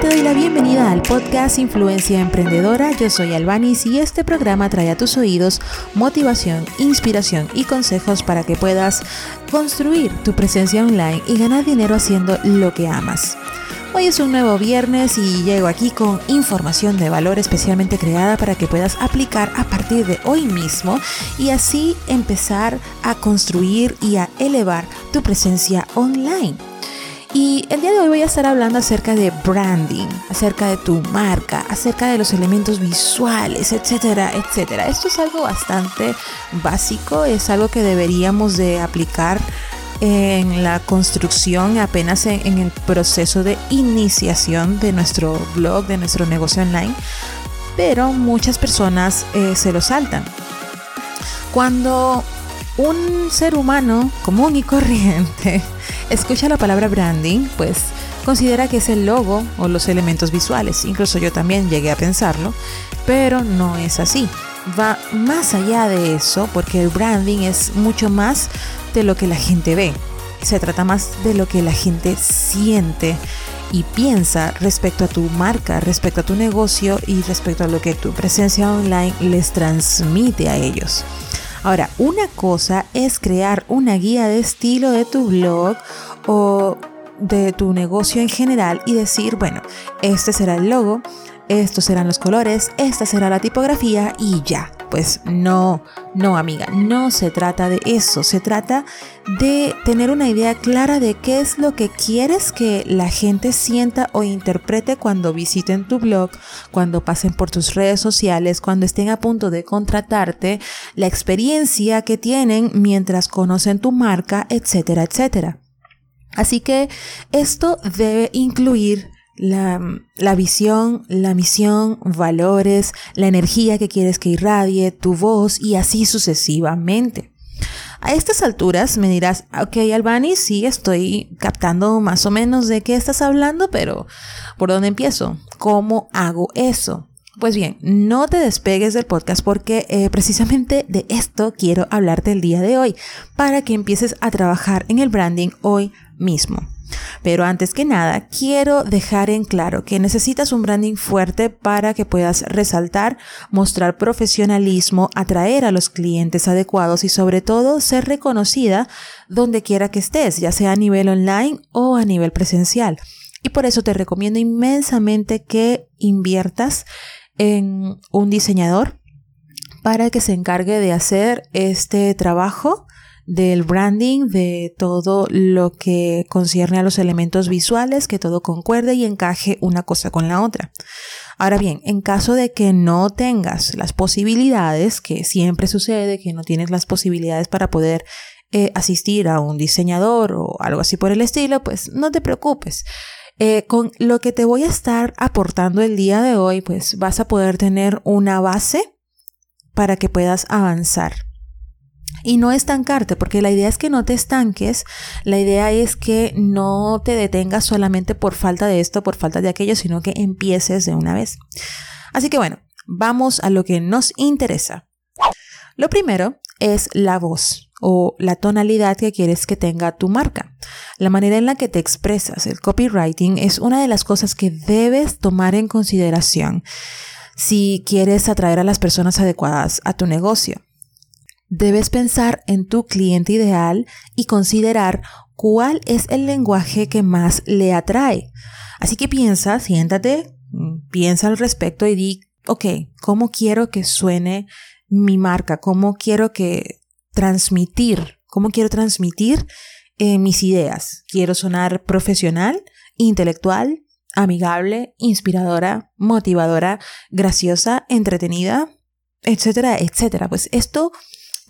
Te doy la bienvenida al podcast Influencia Emprendedora. Yo soy Albanis y este programa trae a tus oídos motivación, inspiración y consejos para que puedas construir tu presencia online y ganar dinero haciendo lo que amas. Hoy es un nuevo viernes y llego aquí con información de valor especialmente creada para que puedas aplicar a partir de hoy mismo y así empezar a construir y a elevar tu presencia online. Y el día de hoy voy a estar hablando acerca de branding, acerca de tu marca, acerca de los elementos visuales, etcétera, etcétera. Esto es algo bastante básico, es algo que deberíamos de aplicar en la construcción, apenas en, el proceso de iniciación de nuestro blog, de nuestro negocio online, pero muchas personas eh, se lo saltan. Cuando un ser humano común y corriente escucha la palabra branding, pues considera que es el logo o los elementos visuales. Incluso yo también llegué a pensarlo, pero no es así. Va más allá de eso porque el branding es mucho más de lo que la gente ve. Se trata más de lo que la gente siente y piensa respecto a tu marca, respecto a tu negocio y respecto a lo que tu presencia online les transmite a ellos. Ahora, una cosa es crear una guía de estilo de tu blog o de tu negocio en general y decir, bueno, este será el logo, estos serán los colores, esta será la tipografía y ya. Pues no, no amiga, no se trata de eso, se trata de tener una idea clara de qué es lo que quieres que la gente sienta o interprete cuando visiten tu blog, cuando pasen por tus redes sociales, cuando estén a punto de contratarte, la experiencia que tienen mientras conocen tu marca, etcétera, etcétera. Así que esto debe incluir la, visión, la misión, valores, la energía que quieres que irradie, tu voz y así sucesivamente. A estas alturas me dirás, ok Albani, sí estoy captando más o menos de qué estás hablando, pero ¿por dónde empiezo? ¿Cómo hago eso? Pues bien, no te despegues del podcast porque eh, precisamente de esto quiero hablarte el día de hoy, para que empieces a trabajar en el branding hoy mismo. Pero antes que nada, quiero dejar en claro que necesitas un branding fuerte para que puedas resaltar, mostrar profesionalismo, atraer a los clientes adecuados y sobre todo ser reconocida donde quiera que estés, ya sea a nivel online o a nivel presencial. Y por eso te recomiendo inmensamente que inviertas en un diseñador para que se encargue de hacer este trabajo del branding, de todo lo que concierne a los elementos visuales, que todo concuerde y encaje una cosa con la otra. Ahora bien, en caso de que no tengas las posibilidades, que siempre sucede, que no tienes las posibilidades para poder eh, asistir a un diseñador o algo así por el estilo, pues no te preocupes. Eh, con lo que te voy a estar aportando el día de hoy, pues vas a poder tener una base para que puedas avanzar y no estancarte, porque la idea es que no te estanques, la idea es que no te detengas solamente por falta de esto, por falta de aquello, sino que empieces de una vez. Así que bueno, vamos a lo que nos interesa. Lo primero es la voz o la tonalidad que quieres que tenga tu marca. La manera en la que te expresas, el copywriting, es una de las cosas que debes tomar en consideración si quieres atraer a las personas adecuadas a tu negocio. Debes pensar en tu cliente ideal y considerar cuál es el lenguaje que más le atrae. Así que piensa, siéntate, mm, piensa al respecto y di, ok, ¿cómo quiero que suene mi marca? ¿Cómo quiero que transmitir? ¿Cómo quiero transmitir eh, mis ideas? ¿Quiero sonar profesional, intelectual, amigable, inspiradora, motivadora, graciosa, entretenida, etcétera, etcétera? Pues esto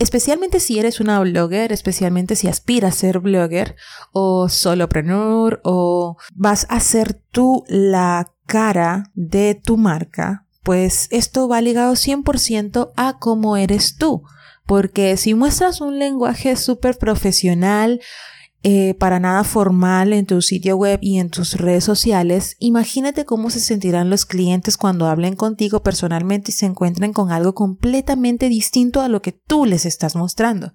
Especialmente si eres una blogger, especialmente si aspiras a ser blogger o solopreneur o vas a ser tú la cara de tu marca, pues esto va ligado 100% a cómo eres tú. Porque si muestras un lenguaje súper profesional, eh, para nada formal en tu sitio web y en tus redes sociales, imagínate cómo se sentirán los clientes cuando hablen contigo personalmente y se encuentren con algo completamente distinto a lo que tú les estás mostrando.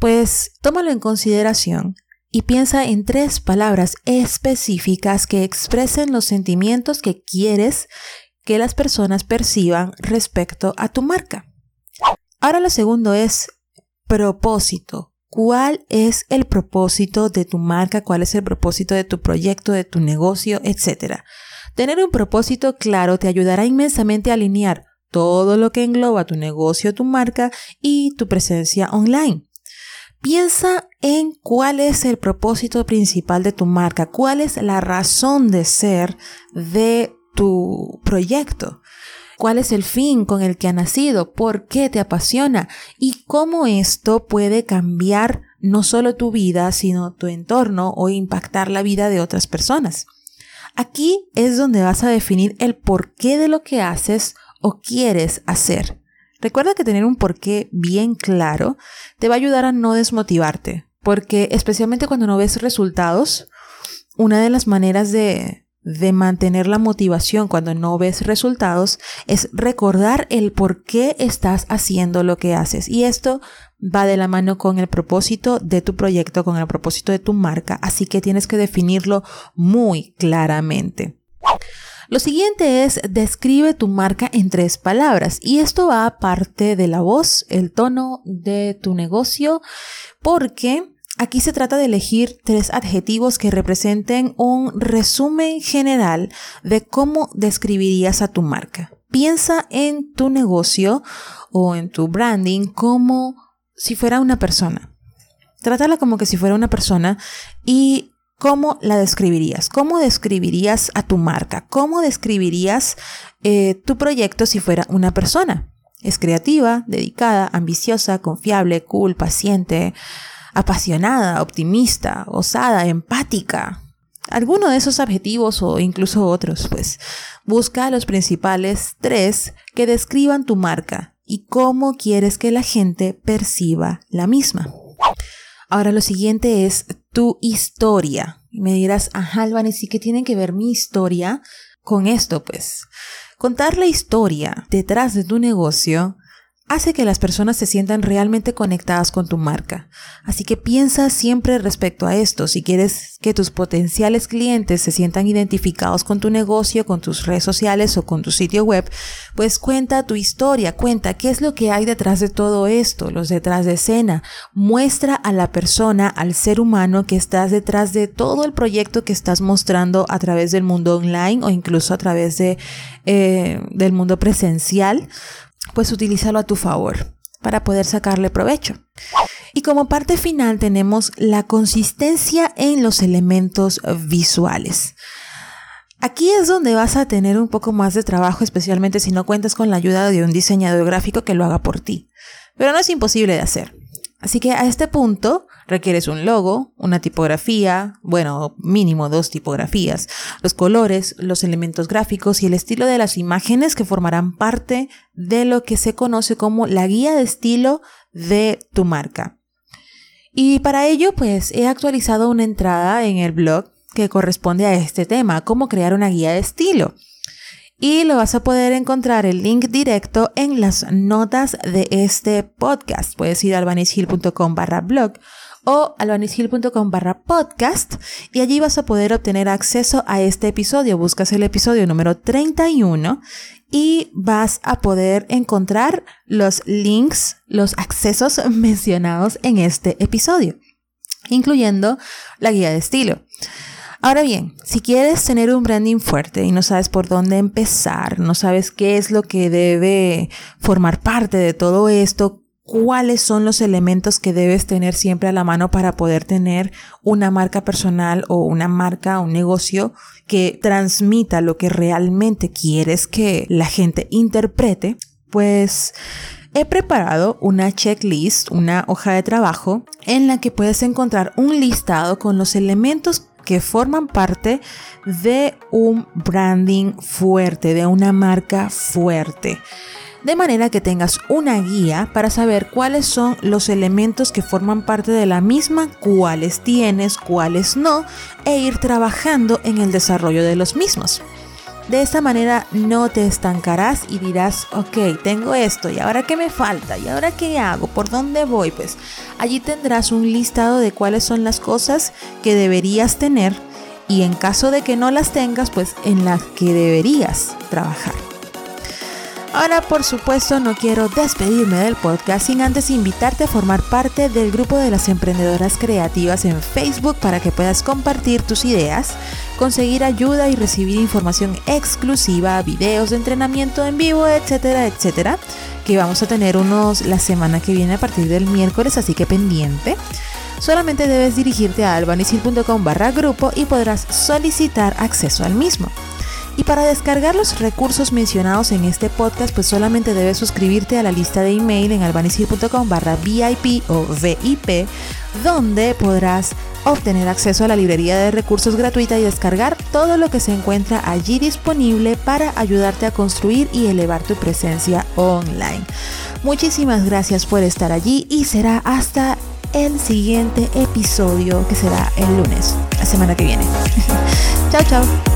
Pues tómalo en consideración y piensa en tres palabras específicas que expresen los sentimientos que quieres que las personas perciban respecto a tu marca. Ahora lo segundo es propósito. ¿Cuál es el propósito de tu marca? ¿Cuál es el propósito de tu proyecto, de tu negocio, etcétera? Tener un propósito claro te ayudará inmensamente a alinear todo lo que engloba tu negocio, tu marca y tu presencia online. Piensa en cuál es el propósito principal de tu marca, cuál es la razón de ser de tu proyecto, cuál es el fin con el que ha nacido, por qué te apasiona y cómo esto puede cambiar no solo tu vida, sino tu entorno o impactar la vida de otras personas. Aquí es donde vas a definir el porqué de lo que haces o quieres hacer. Recuerda que tener un porqué bien claro te va a ayudar a no desmotivarte, porque especialmente cuando no ves resultados, una de las maneras de, de mantener la motivación cuando no ves resultados es recordar el por qué estás haciendo lo que haces. Y esto va de la mano con el propósito de tu proyecto, con el propósito de tu marca, así que tienes que definirlo muy claramente. Lo siguiente es describe tu marca en tres palabras y esto va aparte de la voz, el tono de tu negocio, porque aquí se trata de elegir tres adjetivos que representen un resumen general de cómo describirías a tu marca. Piensa en tu negocio o en tu branding como si fuera una persona. Trátala como que si fuera una persona y ¿Cómo la describirías? ¿Cómo describirías a tu marca? ¿Cómo describirías eh, tu proyecto si fuera una persona? Es creativa, dedicada, ambiciosa, confiable, cool, paciente, apasionada, optimista, osada, empática. Alguno de esos adjetivos o incluso otros, pues busca los principales tres que describan tu marca y cómo quieres que la gente perciba la misma. Ahora lo siguiente es tu historia. Me dirás, ajá, Albany, sí que tienen que ver mi historia con esto, pues. Contar la historia detrás de tu negocio hace que las personas se sientan realmente conectadas con tu marca. Así que piensa siempre respecto a esto. Si quieres que tus potenciales clientes se sientan identificados con tu negocio, con tus redes sociales o con tu sitio web, pues cuenta tu historia, cuenta qué es lo que hay detrás de todo esto, los detrás de escena. Muestra a la persona, al ser humano que estás detrás de todo el proyecto que estás mostrando a través del mundo online o incluso a través de, eh, del mundo presencial pues utilízalo a tu favor para poder sacarle provecho. Y como parte final tenemos la consistencia en los elementos visuales. Aquí es donde vas a tener un poco más de trabajo, especialmente si no cuentas con la ayuda de un diseñador gráfico que lo haga por ti. Pero no es imposible de hacer. Así que a este punto requieres un logo, una tipografía, bueno, mínimo dos tipografías, los colores, los elementos gráficos y el estilo de las imágenes que formarán parte de lo que se conoce como la guía de estilo de tu marca. Y para ello, pues he actualizado una entrada en el blog que corresponde a este tema, cómo crear una guía de estilo y lo vas a poder encontrar el link directo en las notas de este podcast. Puedes ir a albanishill.com barra blog o albanishill.com barra podcast y allí vas a poder obtener acceso a este episodio. Buscas el episodio número 31 y vas a poder encontrar los links, los accesos mencionados en este episodio, incluyendo la guía de estilo. Ahora bien, si quieres tener un branding fuerte y no sabes por dónde empezar, no sabes qué es lo que debe formar parte de todo esto, cuáles son los elementos que debes tener siempre a la mano para poder tener una marca personal o una marca, un negocio que transmita lo que realmente quieres que la gente interprete, pues he preparado una checklist, una hoja de trabajo en la que puedes encontrar un listado con los elementos que forman parte de un branding fuerte, de una marca fuerte. De manera que tengas una guía para saber cuáles son los elementos que forman parte de la misma, cuáles tienes, cuáles no, e ir trabajando en el desarrollo de los mismos. De esta manera no te estancarás y dirás, ok, tengo esto, ¿y ahora qué me falta? ¿Y ahora qué hago? ¿Por dónde voy? Pues allí tendrás un listado de cuáles son las cosas que deberías tener y en caso de que no las tengas, pues en las que deberías trabajar. Ahora, por supuesto, no quiero despedirme del podcast sin antes invitarte a formar parte del grupo de las emprendedoras creativas en Facebook para que puedas compartir tus ideas, conseguir ayuda y recibir información exclusiva, videos de entrenamiento en vivo, etcétera, etcétera, que vamos a tener unos la semana que viene a partir del miércoles, así que pendiente. Solamente debes dirigirte a albanicil.com barra grupo y podrás solicitar acceso al mismo. Y para descargar los recursos mencionados en este podcast, pues solamente debes suscribirte a la lista de email en albanicil.com barra VIP o VIP, donde podrás obtener acceso a la librería de recursos gratuita y descargar todo lo que se encuentra allí disponible para ayudarte a construir y elevar tu presencia online. Muchísimas gracias por estar allí y será hasta el siguiente episodio que será el lunes, la semana que viene. chao, chao.